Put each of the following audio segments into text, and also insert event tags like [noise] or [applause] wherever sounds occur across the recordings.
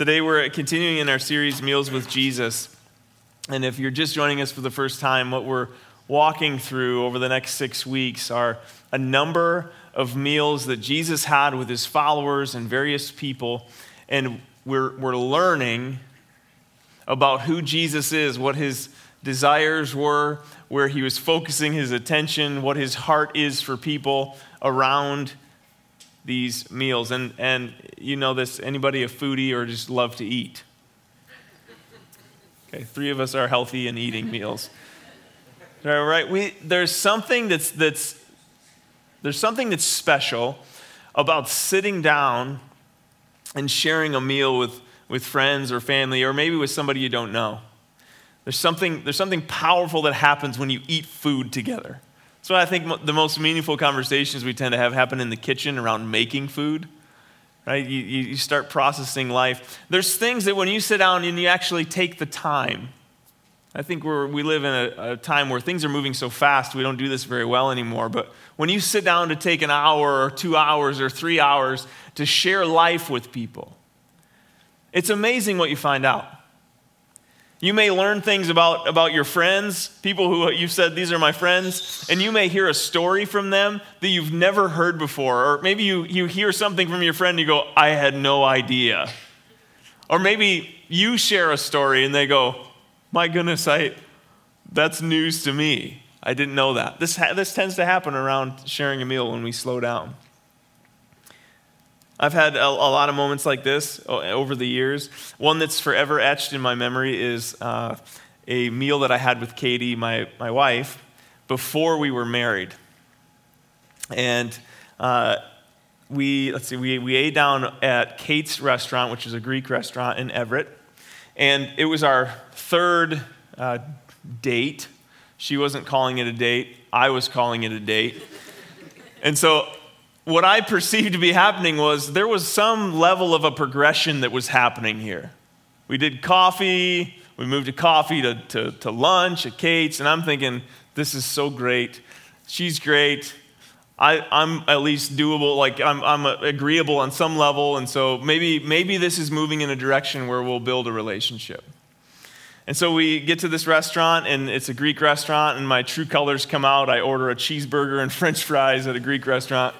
Today we're continuing in our series, Meals with Jesus. And if you're just joining us for the first time, what we're walking through over the next six weeks are a number of meals that Jesus had with his followers and various people. And we're, we're learning about who Jesus is, what his desires were, where he was focusing his attention, what his heart is for people around these meals. And, and you know this anybody a foodie or just love to eat? [laughs] Okay, three of us are healthy and eating meals. [laughs] All right, we, there's something that's, that's, there's something that's special about sitting down and sharing a meal with, with friends or family or maybe with somebody you don't know. There's something, there's something powerful that happens when you eat food together. So I think the most meaningful conversations we tend to have happen in the kitchen around making food. Right? You, you start processing life. There's things that when you sit down and you actually take the time, I think we're, we live in a, a time where things are moving so fast, we don't do this very well anymore. But when you sit down to take an hour or two hours or three hours to share life with people, it's amazing what you find out. You may learn things about, about your friends, people who uh, you've said, These are my friends, and you may hear a story from them that you've never heard before. Or maybe you, you hear something from your friend and you go, I had no idea. Or maybe you share a story and they go, My goodness, I, that's news to me. I didn't know that. This, ha- this tends to happen around sharing a meal when we slow down. I've had a, a, lot of moments like this over the years. One that's forever etched in my memory is uh, a meal that I had with Katie, my, my wife, before we were married. And uh, we, let's see, we, we ate down at Kate's restaurant, which is a Greek restaurant in Everett. And it was our third uh, date. She wasn't calling it a date, I was calling it a date. And so what I perceived to be happening was there was some level of a progression that was happening here. We did coffee, we moved to coffee to, to, to lunch at Kate's, and I'm thinking, this is so great. She's great. I, am at least doable, like I'm, I'm agreeable on some level, and so maybe, maybe this is moving in a direction where we'll build a relationship. And so we get to this restaurant, and it's a Greek restaurant, and my true colors come out. I order a cheeseburger and [laughs] french fries at a Greek restaurant.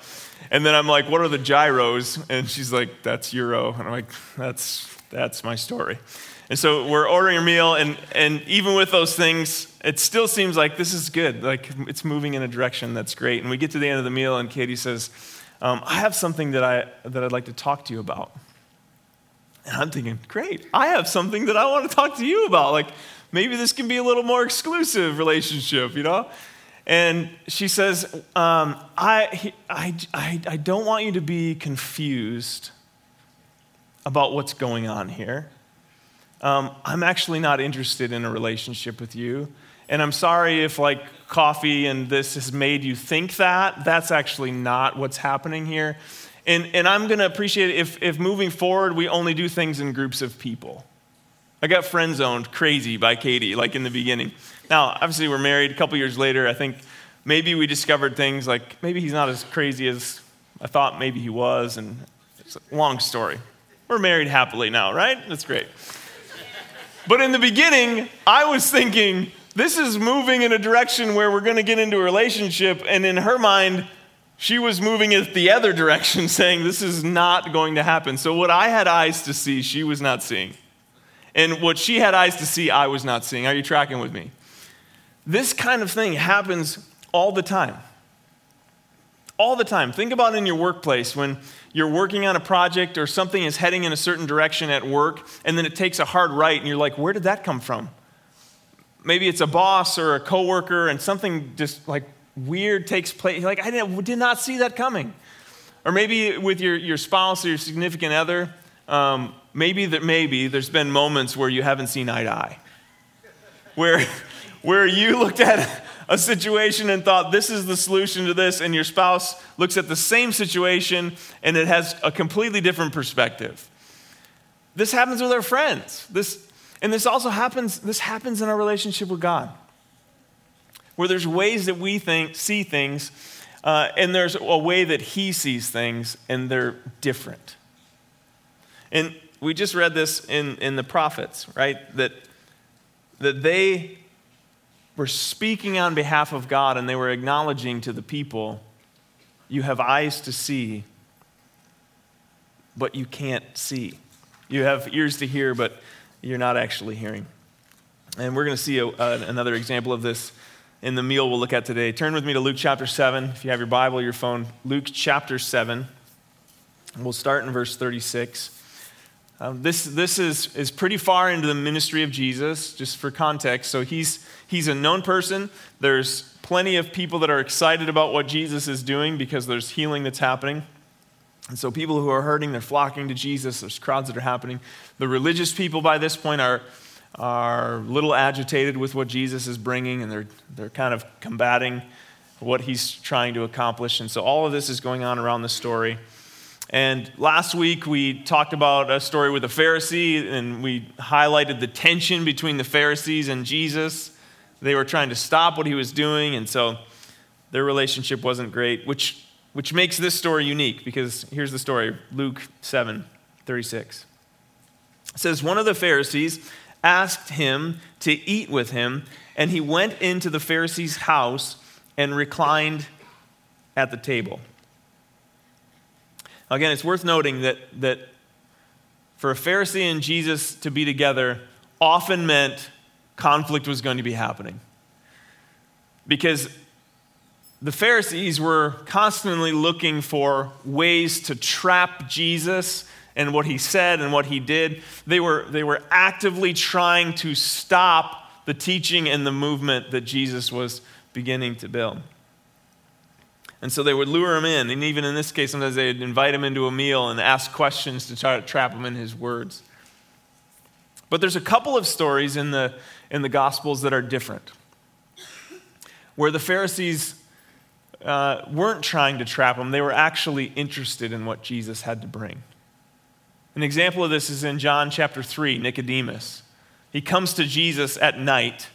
And then I'm like, what are the gyros? And she's like, that's euro. And I'm like, that's, that's my story. And so we're ordering a meal, and, and even with those things, it still seems like this is good. Like it's moving in a direction that's great. And we get to the end of the meal, and Katie says, um, I have something that, I, that I'd like to talk to you about. And I'm thinking, great, I have something that I want to talk to you about. Like maybe this can be a little more exclusive relationship, you know? And she says, um, I, I, I, I don't want you to be confused about what's going on here. Um, I'm actually not interested in a relationship with you. And I'm sorry if, like, coffee and this has made you think that. That's actually not what's happening here. And, and I'm going to appreciate it if, if moving forward we only do things in groups of people. I got friend zoned crazy by Katie, like in the beginning. Now, obviously, we're married. A couple years later, I think maybe we discovered things like maybe he's not as crazy as I thought maybe he was, and it's a long story. We're married happily now, right? That's great. But in the beginning, I was thinking, this is moving in a direction where we're going to get into a relationship, and in her mind, she was moving it the other direction, [laughs] saying, This is not going to happen. So, what I had eyes to see, she was not seeing. And what she had eyes to see, I was not seeing. Are you tracking with me? This kind of thing happens all the time. All the time. Think about in your workplace when you're working on a project or something is heading in a certain direction at work, and then it takes a hard right, and you're like, where did that come from? Maybe it's a boss or a coworker, and something just like weird takes place. Like, I did not see that coming. Or maybe with your, your spouse or your significant other, um, maybe that maybe there's been moments where you haven't seen eye to eye, where where you looked at a situation and thought this is the solution to this, and your spouse looks at the same situation and it has a completely different perspective. This happens with our friends. This, and this also happens, this happens in our relationship with God. Where there's ways that we think, see things, uh, and there's a way that He sees things, and they're different. And we just read this in, in the prophets, right? That, that they were speaking on behalf of God and they were acknowledging to the people, you have eyes to see, but you can't see. You have ears to hear, but you're not actually hearing. And we're going to see a, a, another example of this in the meal we'll look at today. Turn with me to Luke chapter 7. If you have your Bible, your phone, Luke chapter 7. We'll start in verse 36. Um, this this is, is pretty far into the ministry of Jesus, just for context. So he's, he's a known person. There's plenty of people that are excited about what Jesus is doing because there's healing that's happening. And so people who are hurting, they're flocking to Jesus. There's crowds that are happening. The religious people by this point are, are a little agitated with what Jesus is bringing, and they're, they're kind of combating what he's trying to accomplish. And so all of this is going on around the story. And last week we talked about a story with a Pharisee, and we highlighted the tension between the Pharisees and Jesus. They were trying to stop what he was doing, and so their relationship wasn't great, which, which makes this story unique because here's the story Luke 7 36. It says, One of the Pharisees asked him to eat with him, and he went into the Pharisee's house and reclined at the table. Again, it's worth noting that, that for a Pharisee and Jesus to be together often meant conflict was going to be happening. Because the Pharisees were constantly looking for ways to trap Jesus and what he said and what he did. They were, they were actively trying to stop the teaching and the movement that Jesus was beginning to build. And so they would lure him in. And even in this case, sometimes they'd invite him into a meal and ask questions to try to trap him in his words. But there's a couple of stories in the, in the Gospels that are different, where the Pharisees uh, weren't trying to trap him, they were actually interested in what Jesus had to bring. An example of this is in John chapter 3, Nicodemus. He comes to Jesus at night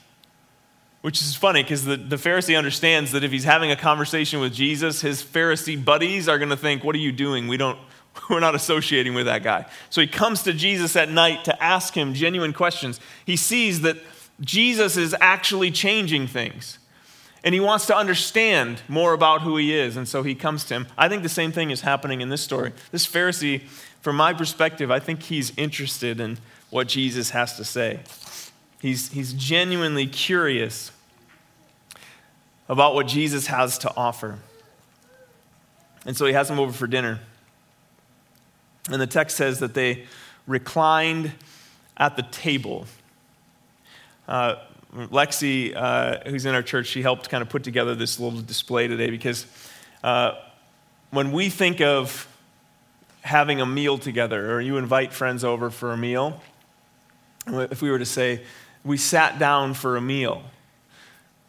which is funny because the, the Pharisee understands that if he's having a conversation with Jesus, his Pharisee buddies are going to think, What are you doing? We don't, [laughs] we're not associating with that guy. So he comes to Jesus at night to ask him genuine questions. He sees that Jesus is actually changing things. And he wants to understand more about who he is. And so he comes to him. I think the same thing is happening in this story. This Pharisee, from my perspective, I think he's interested in what Jesus has to say. He's, he's genuinely curious about what Jesus has to offer. And so he has them over for dinner. And the text says that they reclined at the table. Uh, Lexi, uh, who's in our church, she helped kind of put together this little display today because uh, when we think of having a meal together, or you invite friends over for a meal, if we were to say, we sat down for a meal,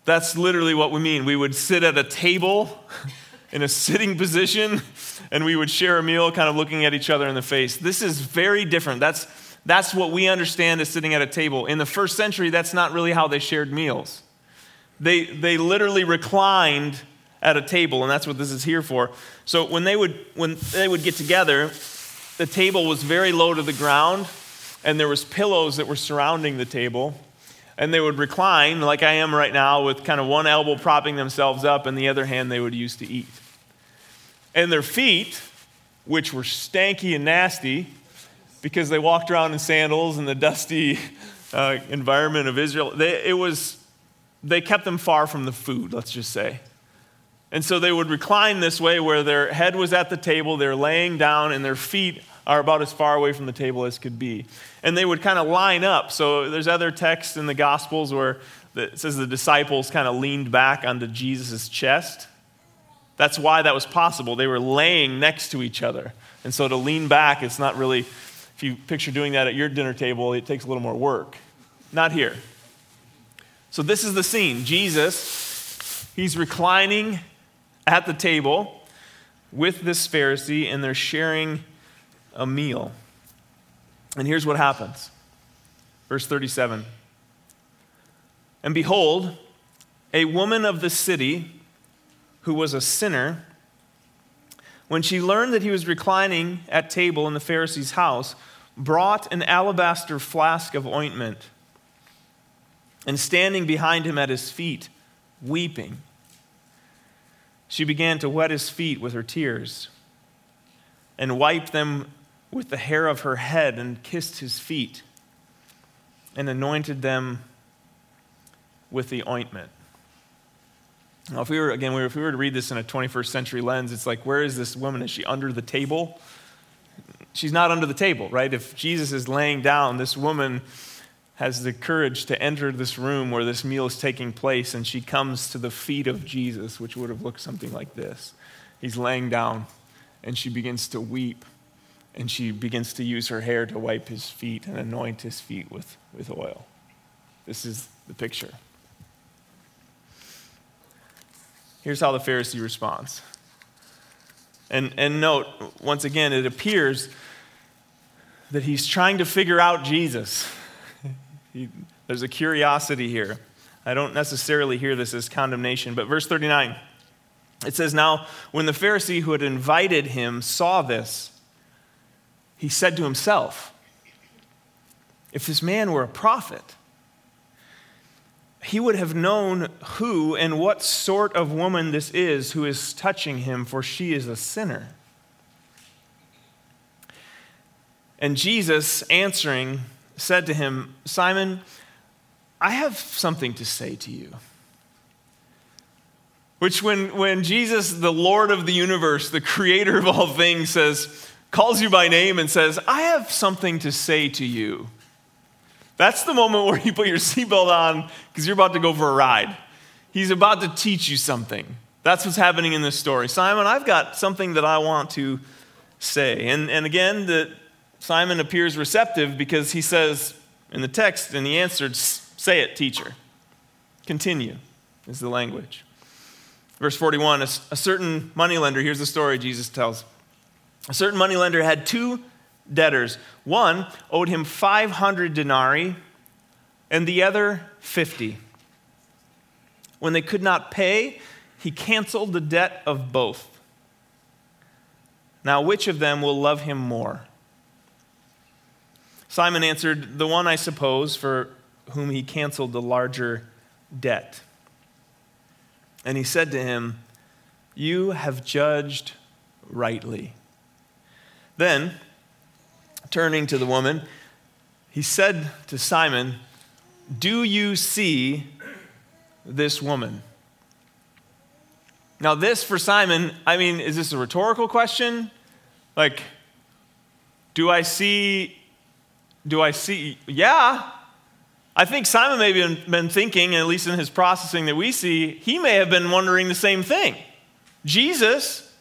that's literally what we mean. We would sit at a table [laughs] in a sitting position and we would share a meal, kind of looking at each other in the face. This is very different. That's, that's what we understand as sitting at a table. In the first century, that's not really how they shared meals. They, they literally reclined at a table, and that's what this is here for. So when they would, when they would get together, the table was very low to the ground, and there was pillows that were surrounding the table and they would recline like I am right now with kind of one elbow propping themselves up and the other hand they would use to eat. And their feet, which were stanky and nasty because they walked around in sandals in the dusty uh, environment of Israel, they, it was, they kept them far from the food, let's just say. And so they would recline this way where their head was at the table, they're laying down, and their feet are about as far away from the table as could be. And they would kind of line up. So there's other texts in the Gospels where it says the disciples kind of leaned back onto Jesus' chest. That's why that was possible. They were laying next to each other. And so to lean back, it's not really, if you picture doing that at your dinner table, it takes a little more work. Not here. So this is the scene. Jesus, he's reclining at the table with this Pharisee, and they're sharing a meal. And here's what happens. Verse 37 And behold, a woman of the city who was a sinner, when she learned that he was reclining at table in the Pharisee's house, brought an alabaster flask of ointment, and standing behind him at his feet, weeping, she began to wet his feet with her tears and wiped them with the hair of her head and kissed his feet and anointed them with the ointment. Now, if we were, again, if we were to read this in a 21st century lens, it's like, where is this woman? Is she under the table? She's not under the table, right? If Jesus is laying down, this woman has the courage to enter this room where this meal is taking place, and she comes to the feet of Jesus, which would have looked something like this. He's laying down, and she begins to weep, and she begins to use her hair to wipe his feet and anoint his feet with, with oil. This is the picture. Here's how the Pharisee responds. And, and note, once again, it appears that he's trying to figure out Jesus. [laughs] he, there's a curiosity here. I don't necessarily hear this as condemnation, but verse 39, it says, Now, when the Pharisee who had invited him saw this, he said to himself, If this man were a prophet, he would have known who and what sort of woman this is who is touching him, for she is a sinner. And Jesus, answering, said to him, Simon, I have something to say to you. Which, when, when Jesus, the Lord of the universe, the creator of all things, says, calls you by name and says, I have something to say to you. That's the moment where you put your seatbelt on because you're about to go for a ride. He's about to teach you something. That's what's happening in this story. Simon, I've got something that I want to say. And, and again, the, Simon appears receptive because he says in the text, and he answered, Say it, teacher. Continue, is the language. Verse 41 a, a certain moneylender, here's the story Jesus tells. A certain moneylender had two debtors. One owed him 500 denarii, and the other 50. When they could not pay, he canceled the debt of both. Now, which of them will love him more? Simon answered, The one, I suppose, for whom he canceled the larger debt. And he said to him, You have judged rightly. Then, turning to the woman, he said to Simon, Do you see this woman? Now, this for Simon, I mean, is this a rhetorical question? Like, do I see, do I see, yeah. I think Simon may have been thinking, at least in his processing that we see, he may have been wondering the same thing. Jesus,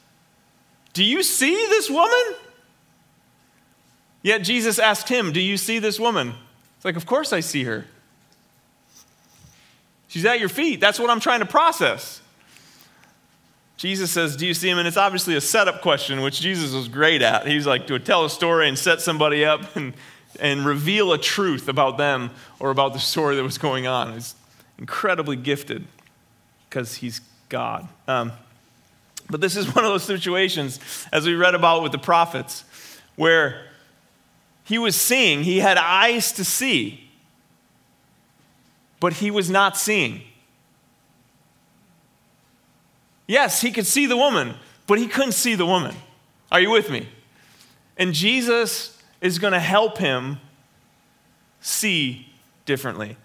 do you see this woman? Yet Jesus asked him, Do you see this woman? It's like, Of course I see her. She's at your feet. That's what I'm trying to process. Jesus says, Do you see him? And it's obviously a setup question, which Jesus was great at. He's like, to tell a story and set somebody up [laughs] and, and reveal a truth about them or about the story that was going on. He's incredibly gifted because he's God. Um, but this is [laughs] one of those situations, as we read about with the prophets, where he was seeing, he had eyes to see, but he was not seeing. Yes, he could see the woman, but he couldn't see the woman. Are you with me? And Jesus is going to help him see differently.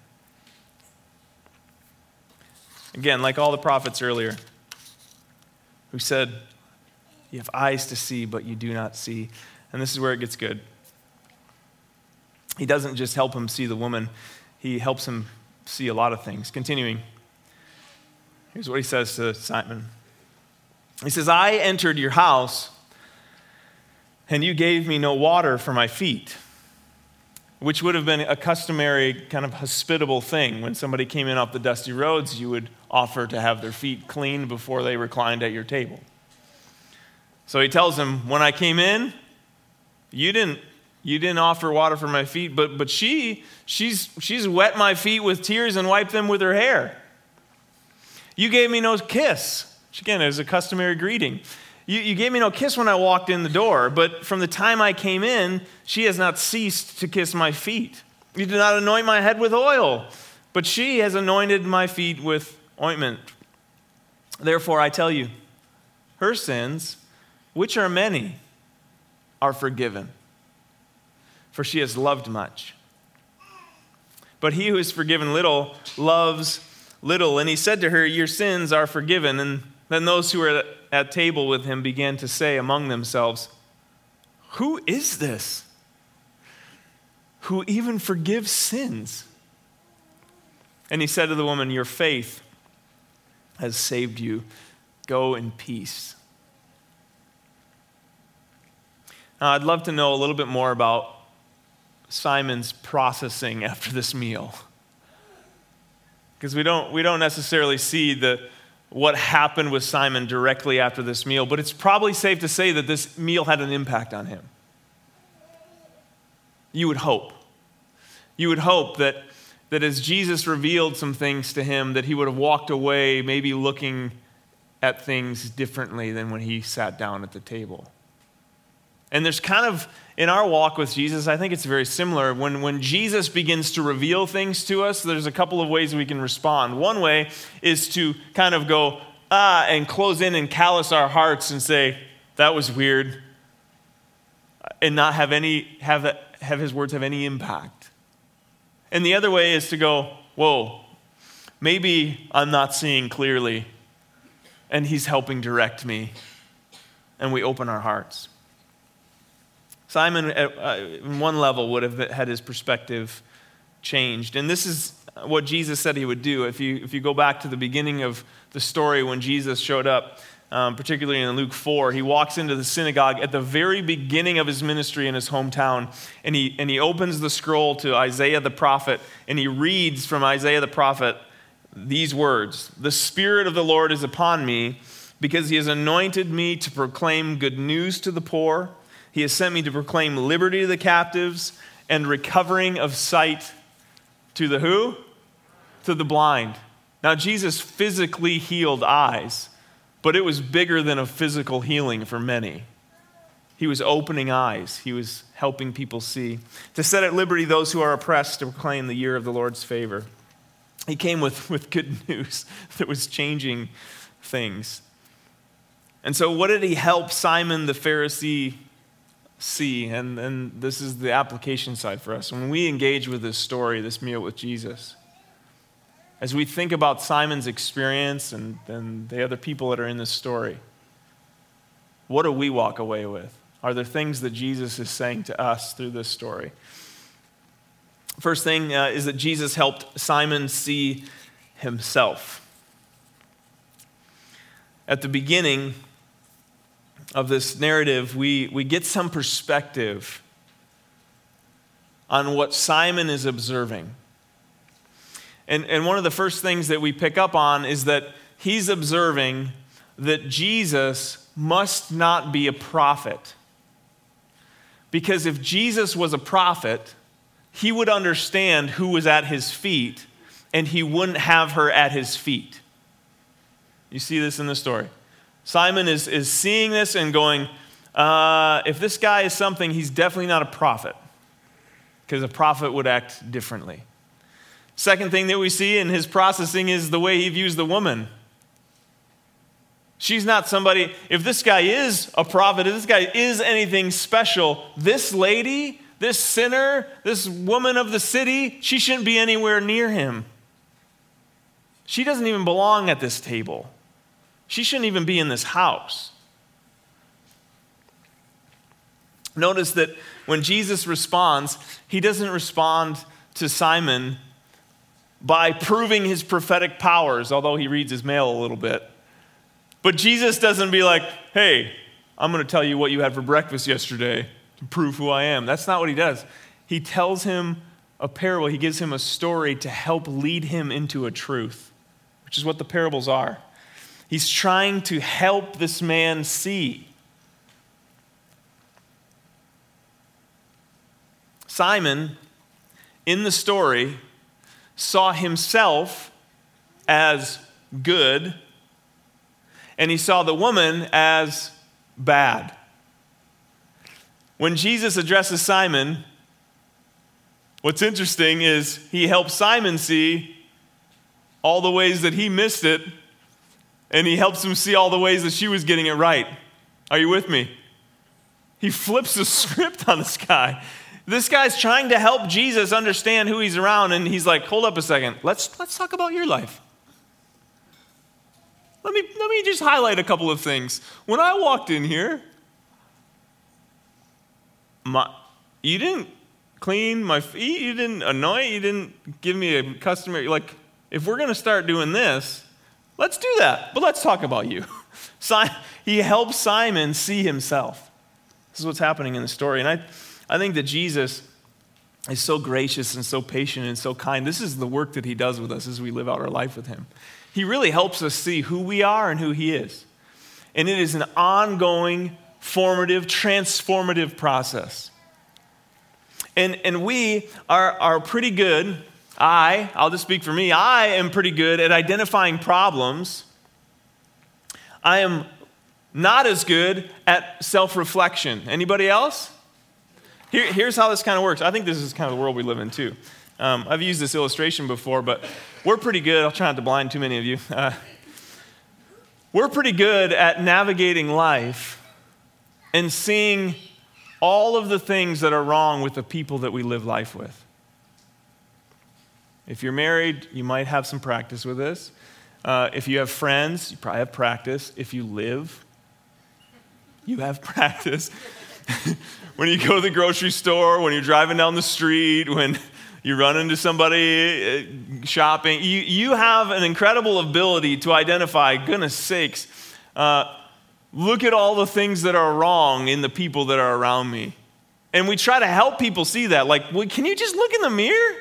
Again, like all the prophets earlier, who said, You have eyes to see, but you do not see. And this is where it gets good he doesn't just help him see the woman, he helps him see a lot of things. Continuing, here's what he says to Simon He says, I entered your house, and you gave me no water for my feet. Which would have been a customary, kind of hospitable thing. When somebody came in off the dusty roads, you would offer to have their feet cleaned before they reclined at your table. So he tells him, When I came in, you didn't you didn't offer water for my feet, but, but she, she's, she's wet my feet with tears and wiped them with her hair. You gave me no kiss, which again is a customary greeting. you, you gave me no kiss when I walked in the door, but from the time I came in, she has not ceased to kiss my feet. You did not anoint my head with oil, but she has anointed my feet with ointment. Therefore, I tell you, her sins, which are many, are forgiven, for she has loved much. But he who is forgiven little loves little. And he said to her, Your sins are forgiven. And then those who were at table with him began to say among themselves, Who is this? Who even forgives sins? And he said to the woman, Your faith has saved you. Go in peace. Now, I'd love to know a little bit more about Simon's processing after this meal. Because we don't, we don't necessarily see the, what happened with Simon directly after this meal, but it's probably safe to say that this meal had an impact on him. You would hope. You would hope that, that as Jesus revealed some things to him, that he would have walked away maybe looking at things differently than when he sat down at the table. And there's kind of, in our walk with Jesus, I think it's very similar. When, when Jesus begins to reveal things to us, there's a couple of ways we can respond. One way is to kind of go, ah, and close in and callous our hearts and say, that was weird, and not have, any, have, have his words have any impact. And the other way is to go, whoa, maybe I'm not seeing clearly, and he's helping direct me. And we open our hearts. Simon, at uh, one level, would have had his perspective changed. And this is what Jesus said he would do. If you, if you go back to the beginning of the story when Jesus showed up, um, particularly in Luke 4, he walks into the synagogue at the very beginning of his ministry in his hometown, and he, and he opens the scroll to Isaiah the prophet, and he reads from Isaiah the prophet these words The Spirit of the Lord is upon me, because he has anointed me to proclaim good news to the poor. He has sent me to proclaim liberty to the captives and recovering of sight to the who? To the blind. Now, Jesus physically healed eyes, but it was bigger than a physical healing for many. He was opening eyes, he was helping people see. To set at liberty those who are oppressed, to proclaim the year of the Lord's favor. He came with, with good [laughs] news that was changing things. And so, what did he help Simon the Pharisee see, and, and this is the application side for us. When we engage with this story, this meal with Jesus, as we think about Simon's experience and, and the other people that are in this story, what do we walk away with? Are there things that Jesus is saying to us through this story? First thing uh, is that Jesus helped Simon see himself. At the beginning, of this narrative, we, we get some perspective on what Simon is observing. And, and one of the first things that we pick up on is that he's observing that Jesus must not be a prophet. Because if Jesus was a prophet, he would understand who was at his feet, and he wouldn't have her at his feet. You see this in the story. Simon is, is seeing this and going, uh, if this guy is something, he's definitely not a prophet, because a prophet would act differently. Second thing that we see in his processing is the way he views the woman. She's not somebody, if this guy is a prophet, if this guy is anything special, this lady, this sinner, this woman of the city, she shouldn't be anywhere near him. She doesn't even belong at this table. She shouldn't even be in this house. Notice that when Jesus responds, he doesn't respond to Simon by proving his prophetic powers, although he reads his mail a little bit. But Jesus doesn't be like, hey, I'm going to tell you what you had for breakfast yesterday to prove who I am. That's not what he does. He tells him a parable, he gives him a story to help lead him into a truth, which is what the parables are. He's trying to help this man see. Simon, in the story, saw himself as good, and he saw the woman as bad. When Jesus addresses Simon, what's interesting is he helps Simon see all the ways that he missed it, and he helps him see all the ways that she was getting it right. Are you with me? He flips the [laughs] script on this guy. This guy's trying to help Jesus understand who he's around, and he's like, hold up a second. Let's, let's talk about your life. Let me, let me just highlight a couple of things. When I walked in here, my, you didn't clean my feet, you didn't anoint, you didn't give me a customer. like, if we're going to start doing this, let's do that. But let's talk about you. [laughs] he helps Simon see himself. This is what's happening in the story. And I, I think that Jesus is so gracious and so patient and so kind. This is the work that he does with us as we live out our life with him. He really helps us see who we are and who he is. And it is an ongoing, formative, transformative process. And, and we are, are pretty good I, I'll just speak for me, I am pretty good at identifying problems. I am not as good at self reflection. Anybody else? Here, here's how this kind of works. I think this is kind of the world we live in too. Um, I've used this illustration before, but we're pretty good. I'll try not to blind too many of you. Uh, we're pretty good at navigating life and seeing all of the things that are wrong with the people that we live life with. If you're married, you might have some practice with this. Uh, if you have friends, you probably have practice. If you live, you have [laughs] practice. [laughs] when you go to the grocery store, when you're driving down the street, when [laughs] you run into somebody uh, shopping, you, you have an incredible ability to identify, goodness sakes, uh, look at all the things that are wrong in the people that are around me. And we try to help people see that. Like, well, can you just look in the mirror?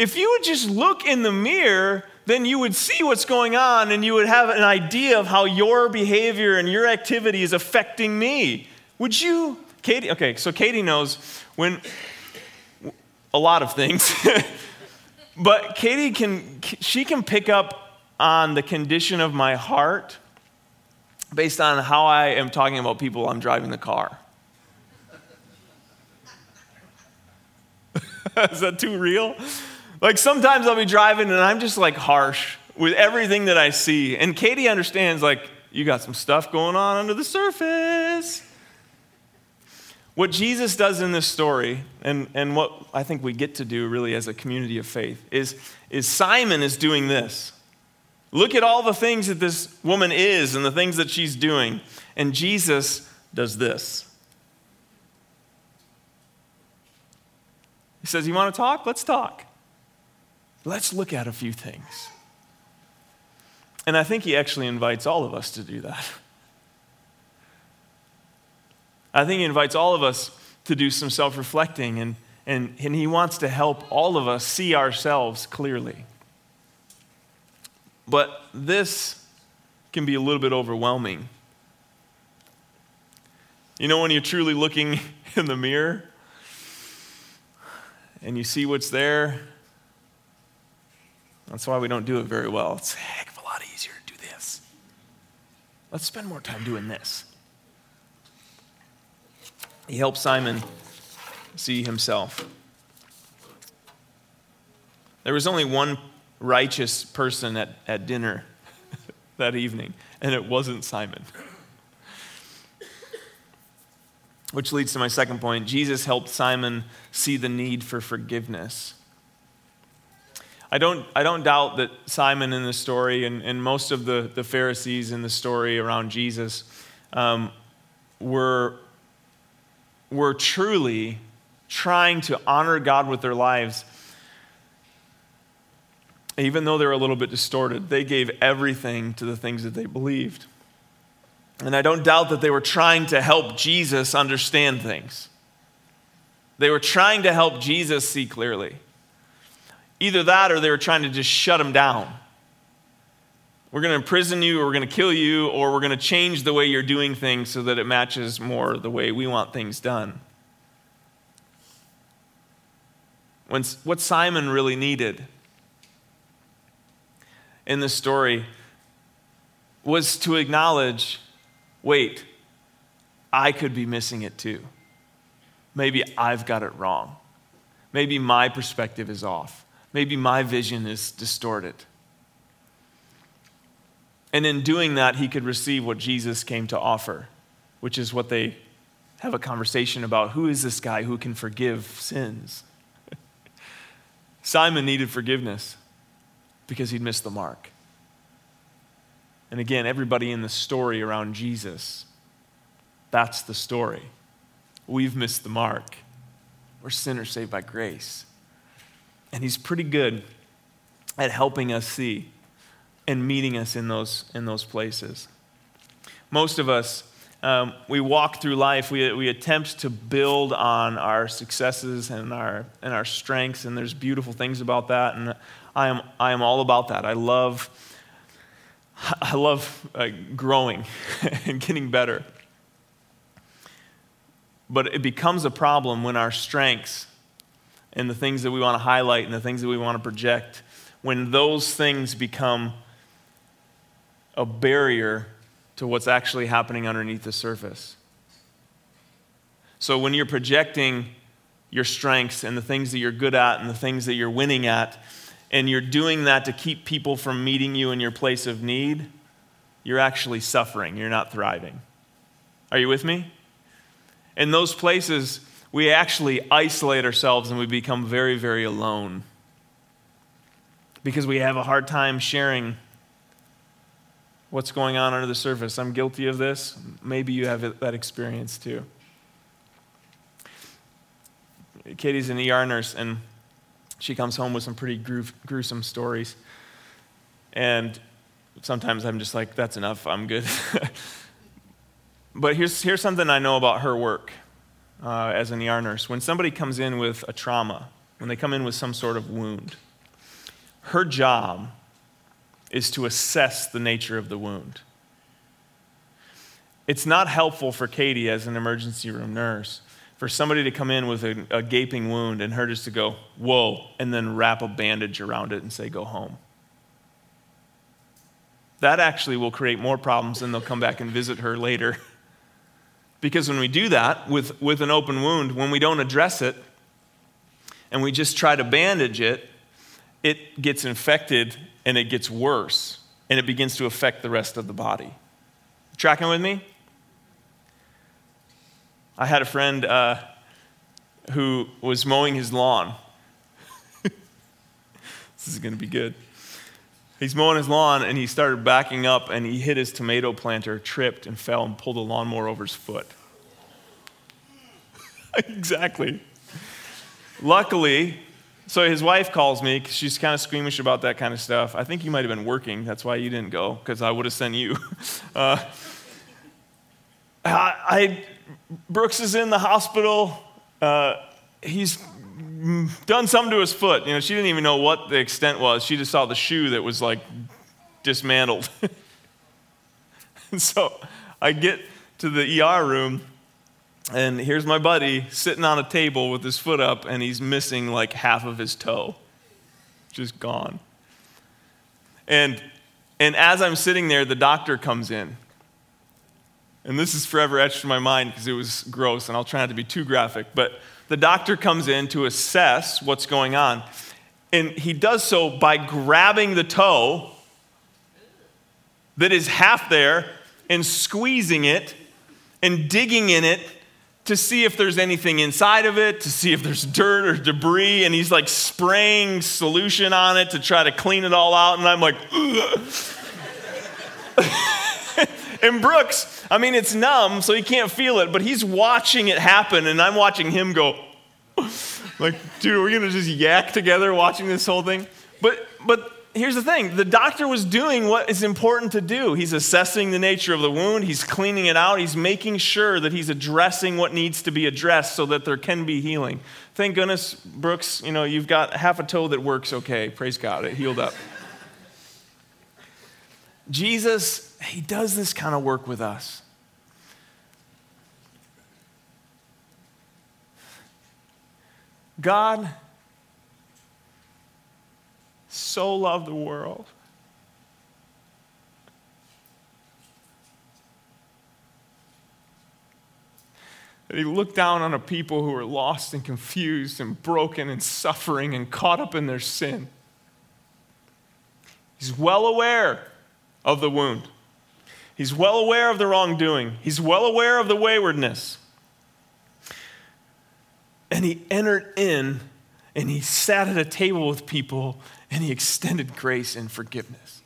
If you would just look in the mirror, then you would see what's going on and you would have an idea of how your behavior and your activity is affecting me. Would you, Katie? Okay, so Katie knows when a lot of things, [laughs] but Katie can, she can pick up on the condition of my heart based on how I am talking about people while I'm driving the car. [laughs] is that too real? Like sometimes I'll be driving and I'm just like harsh with everything that I see. And Katie understands, like, you got some stuff going on under the surface. What Jesus does in this story, and, and what I think we get to do really as a community of faith, is, is Simon is doing this. Look at all the things that this woman is and the things that she's doing. And Jesus does this. He says, You want to talk? Let's talk. Let's look at a few things. And I think he actually invites all of us to do that. I think he invites all of us to do some self reflecting, and, and, and he wants to help all of us see ourselves clearly. But this can be a little bit overwhelming. You know, when you're truly looking [laughs] in the mirror and you see what's there, that's why we don't do it very well. It's a heck of a lot easier to do this. Let's spend more time doing this. He helps Simon see himself. There was only one righteous person at, at dinner [laughs] that evening, and it wasn't Simon. Which leads to my second point Jesus helped Simon see the need for forgiveness. I don't, I don't doubt that Simon in the story and, and most of the, the Pharisees in the story around Jesus um, were, were truly trying to honor God with their lives. Even though they're a little bit distorted, they gave everything to the things that they believed. And I don't doubt that they were trying to help Jesus understand things. They were trying to help Jesus see clearly. Either that or they were trying to just shut him down. We're going to imprison you, or we're going to kill you, or we're going to change the way you're doing things so that it matches more the way we want things done. When, what Simon really needed in this story was to acknowledge wait, I could be missing it too. Maybe I've got it wrong. Maybe my perspective is off. Maybe my vision is distorted. And in doing that, he could receive what Jesus came to offer, which is what they have a conversation about who is this guy who can forgive sins? [laughs] Simon needed forgiveness because he'd missed the mark. And again, everybody in the story around Jesus, that's the story. We've missed the mark. We're sinners saved by grace. And he's pretty good at helping us see and meeting us in those, in those places. Most of us, um, we walk through life, we, we attempt to build on our successes and our, and our strengths, and there's beautiful things about that. And I am, I am all about that. I love, I love uh, growing [laughs] and getting better. But it becomes a problem when our strengths and the things that we want to highlight and the things that we want to project, when those things become a barrier to what's actually happening underneath the surface. So when you're projecting your strengths and the things that you're good at and the things that you're winning at, and you're doing that to keep people from meeting you in your place of need, you're actually suffering. You're not thriving. Are you with me? In those places, we actually isolate ourselves and we become very, very alone because we have a hard time sharing what's going on under the surface. I'm guilty of this. Maybe you have that experience too. Katie's an ER nurse, and she comes home with some pretty gruesome stories. And sometimes I'm just like, that's enough, I'm good. [laughs] but here's, here's something I know about her work uh, as an ER nurse. When somebody comes in with a trauma, when they come in with some sort of wound, her job is to assess the nature of the wound. It's not helpful for Katie as an emergency room nurse for somebody to come in with a, a, gaping wound and her just to go, whoa, and then wrap a bandage around it and say, go home. That actually will create more problems and they'll come back and visit her later. [laughs] because when we do that with, with an open wound, when we don't address it and we just try to bandage it, it gets infected and it gets worse and it begins to affect the rest of the body. Tracking with me? I had a friend uh, who was mowing his lawn. [laughs] this is going to be good. He's mowing his lawn and he started backing up and he hit his tomato planter, tripped, and fell and pulled the lawnmower over his foot. [laughs] exactly. Luckily, so his wife calls me because she's kind of squeamish about that kind of stuff. I think you might have been working. That's why you didn't go because I would have sent you. [laughs] Uh, I, I, Brooks is in the hospital. Uh, he's done something to his foot. You know, she didn't even know what the extent was. She just saw the shoe that was like dismantled. [laughs] and so I get to the ER room and here's my buddy sitting on a table with his foot up, and he's missing like half of his toe. Just gone. And, and as I'm sitting there, the doctor comes in. And this is forever etched in my mind because it was gross, and I'll try not to be too graphic. But the doctor comes in to assess what's going on. And he does so by grabbing the toe that is half there and squeezing it and digging in it to see if there's anything inside of it, to see if there's dirt or debris, and he's like spraying solution on it to try to clean it all out, and I'm like, [laughs] and Brooks, I mean, it's numb, so he can't feel it, but he's watching it happen, and I'm watching him go, [laughs] like, dude, we're we gonna just yak together watching this whole thing? But, but here's the thing the doctor was doing what is important to do. He's assessing the nature of the wound, he's cleaning it out, he's making sure that he's addressing what needs to be addressed so that there can be healing. Thank goodness, Brooks, you know, you've got half a toe that works okay. Praise God, it healed up. [laughs] Jesus, he does this kind of work with us. God so loved the world. that he looked down on a people who were lost and confused and broken and suffering and caught up in their sin. He's well aware of the wound. He's well aware of the wrongdoing. He's well aware of the waywardness. And he entered in and he sat at a table with people and he extended grace and forgiveness.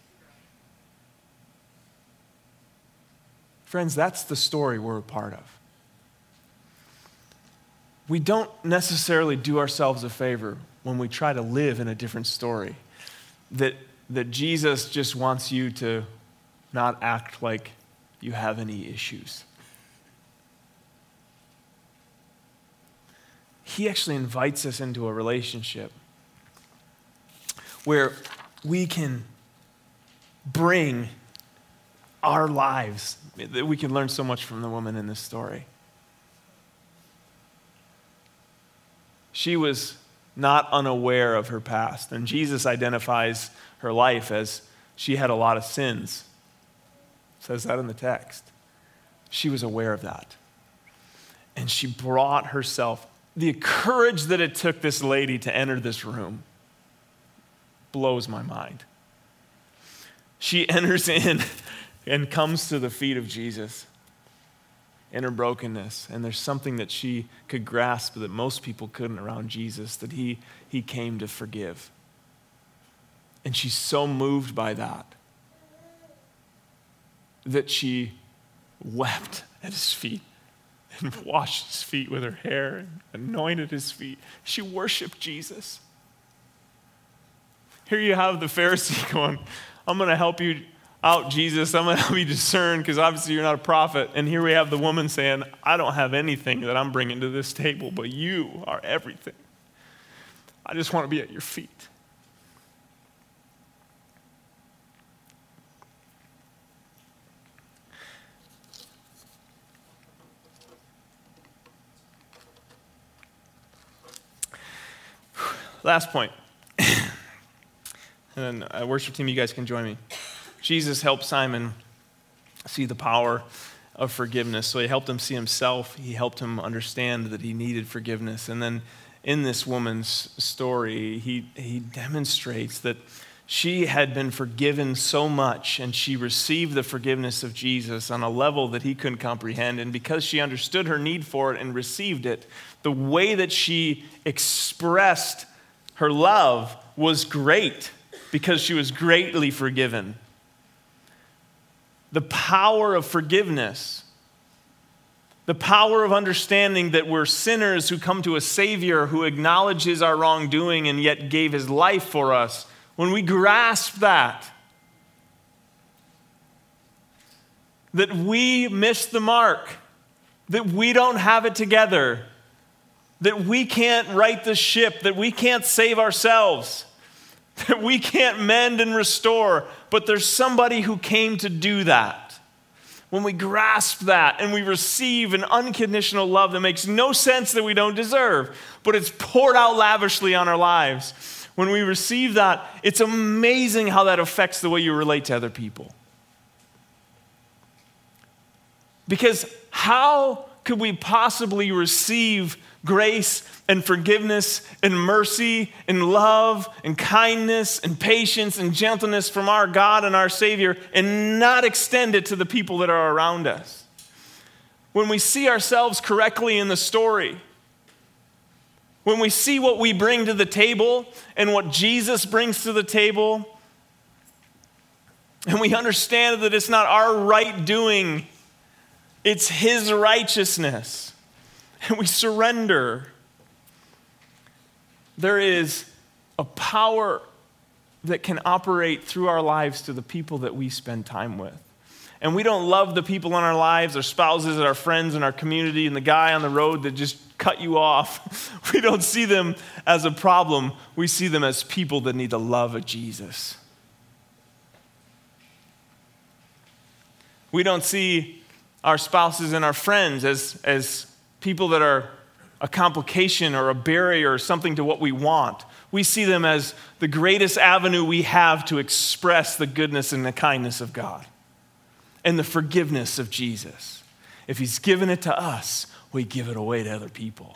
Friends, that's the story we're a part of we don't necessarily do ourselves a favor when we try to live in a different story. That, that Jesus just wants you to not act like you have any issues. He actually invites us into a relationship where we can bring our lives, we can learn so much from the woman in this story. she was not unaware of her past. And Jesus identifies her life as she had a lot of sins. Says that in the text. She was aware of that. And she brought herself, the courage that it took this lady to enter this room blows my mind. She [laughs] enters in and comes to the feet of Jesus in her brokenness. And there's something that she could grasp that most people couldn't around Jesus that he, he came to forgive. And she's so moved by that that she wept at his feet and [laughs] washed his feet with her hair and anointed his feet. She worshiped Jesus. Here you have the Pharisee [laughs] going, I'm going to help you out, Jesus. I'm going [laughs] to help you discern because obviously you're not a prophet. And here we have the woman saying, I don't have anything that I'm bringing to this table, but you are everything. I just want to be at your feet. Last point. [coughs] and then, uh, worship team, you guys can join me. Jesus helped Simon see the power of forgiveness. So he helped him see himself, he helped him understand that he needed forgiveness. And then in this woman's story, he, he demonstrates that she had been forgiven so much and she received the forgiveness of Jesus on a level that he couldn't comprehend. And because she understood her need for it and received it, the way that she expressed her love was great because she was greatly forgiven. The power of forgiveness, the power of understanding that we're sinners who come to a Savior who acknowledges our wrongdoing and yet gave his life for us, when we grasp that, that we miss the mark, that we don't have it together, that we can't right the ship, that we can't save ourselves [laughs] that we can't mend and restore, but there's somebody who came to do that. When we grasp that and we receive an unconditional love that makes no sense that we don't deserve, but it's poured out lavishly on our lives, when we receive that, it's amazing how that affects the way you relate to other people. Because how could we possibly receive grace and forgiveness and mercy and love and kindness and patience and gentleness from our God and our Savior and not extend it to the people that are around us. When we see ourselves correctly in the story, when we see what we bring to the table and what Jesus brings to the table, and we understand that it's not our right doing, it's His righteousness, [laughs] and we surrender there is a power that can operate through our lives to the people that we spend time with. And we don't love the people in our lives, our spouses, our friends, and our community, and the guy on the road that just cut you off. [laughs] We don't see them as a problem. We see them as people that need the love of Jesus. We don't see our spouses and our friends as, as people that are a complication or a barrier or something to what we want. We see them as the greatest avenue we have to express the goodness and the kindness of God and the forgiveness of Jesus. If He's given it to us, we give it away to other people.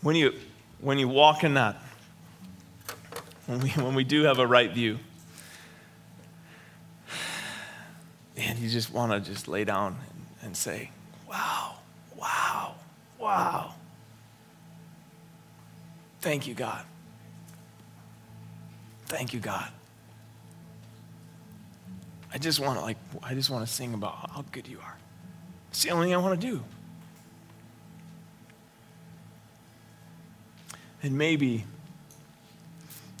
When you, when you walk in that, when we, when we do have a right view, and you just want to just lay down and, and say, wow, wow, wow. Thank you, God. Thank you, God. I just want to like I just want to sing about how good you are. It's the only thing I want to do. And maybe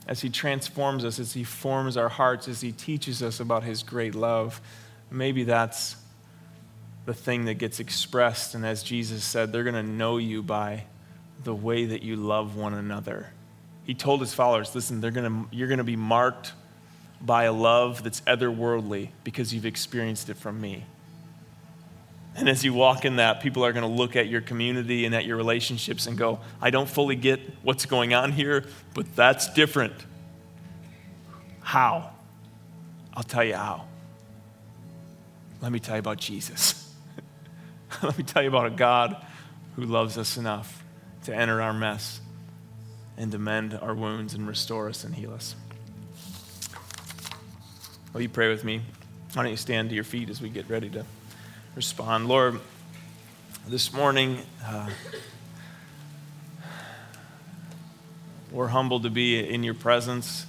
as he transforms us, as he forms our hearts, as he teaches us about his great love, maybe that's the thing that gets expressed. And as Jesus said, they're going to know you by the way that you love one another. He told his followers, listen, they're gonna, you're going to be marked by a love that's otherworldly because you've experienced it from me. And as you walk in that, people are going to look at your community and at your relationships and go, I don't fully get what's going on here, but that's different. How? I'll tell you how. Let me tell you about Jesus. [laughs] Let me tell you about a God who loves us enough to enter our mess and to mend our wounds and restore us and heal us. Will you pray with me? Why don't you stand to your feet as we get ready to respond. Lord, this morning, uh, we're humbled to be in your presence.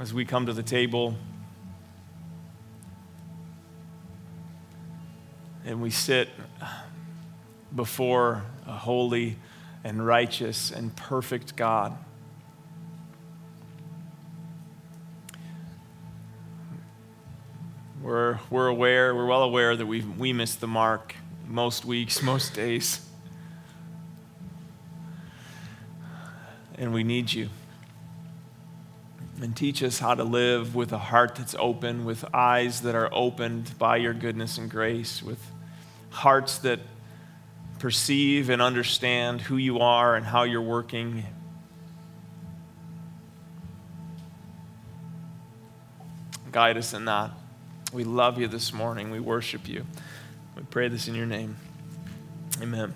As we come to the table and we sit before a holy and righteous and perfect God. We're, we're aware, we're well aware that we we miss the mark most weeks, most days. And we need you. And teach us how to live with a heart that's open, with eyes that are opened by your goodness and grace, with hearts that perceive and understand who you are and how you're working. Guide us in that. We love you this morning. We worship you. We pray this in your name. Amen.